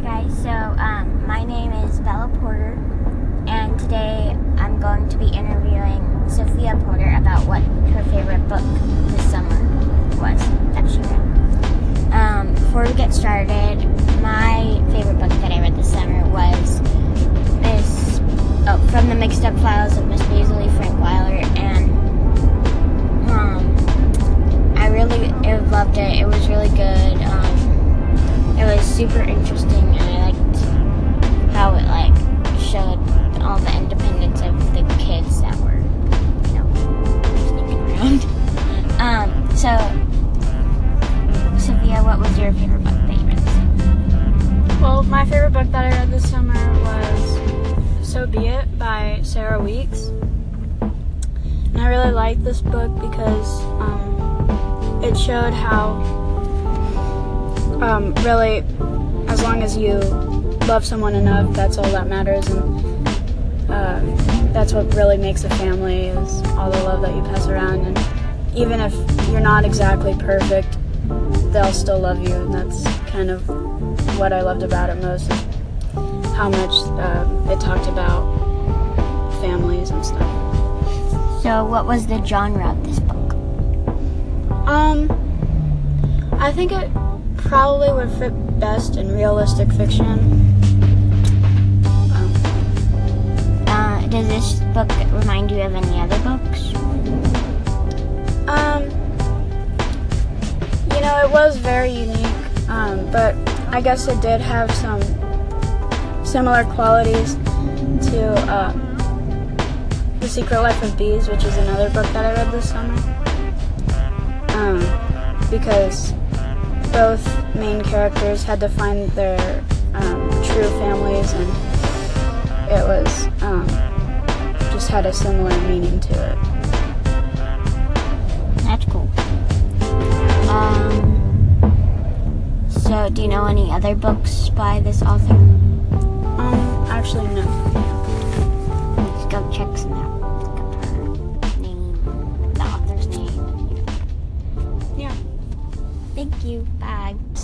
Hi guys, so um, my name is Bella Porter, and today I'm going to be interviewing Sophia Porter about what her favorite book this summer was that she read. Um, before we get started, my favorite book that I read this summer was this oh, From the Mixed Up Files of Miss Paisley Frankweiler, and um, I really loved it. It was really good. Um, it was super interesting my favorite book that I read this summer was So Be It by Sarah Weeks. And I really liked this book because um, it showed how um, really, as long as you love someone enough, that's all that matters. And uh, that's what really makes a family is all the love that you pass around. And even if you're not exactly perfect, they'll still love you. And that's kind of what I loved about it most is how much uh, it talked about families and stuff. So what was the genre of this book? Um, I think it probably would fit best in realistic fiction. Um, Uh, does this book remind you of any other books? um, you know, it was very unique, um, but I guess it did have some similar qualities to uh, The Secret Life of Bees, which is another book that I read this summer. Um, because both main characters had to find their um, true families, and it was um, just had a similar meaning to it. Do you know any other books by this author? Um, actually, no. Let's go check some out. Her name, the author's name. Yeah. Thank you. Bye.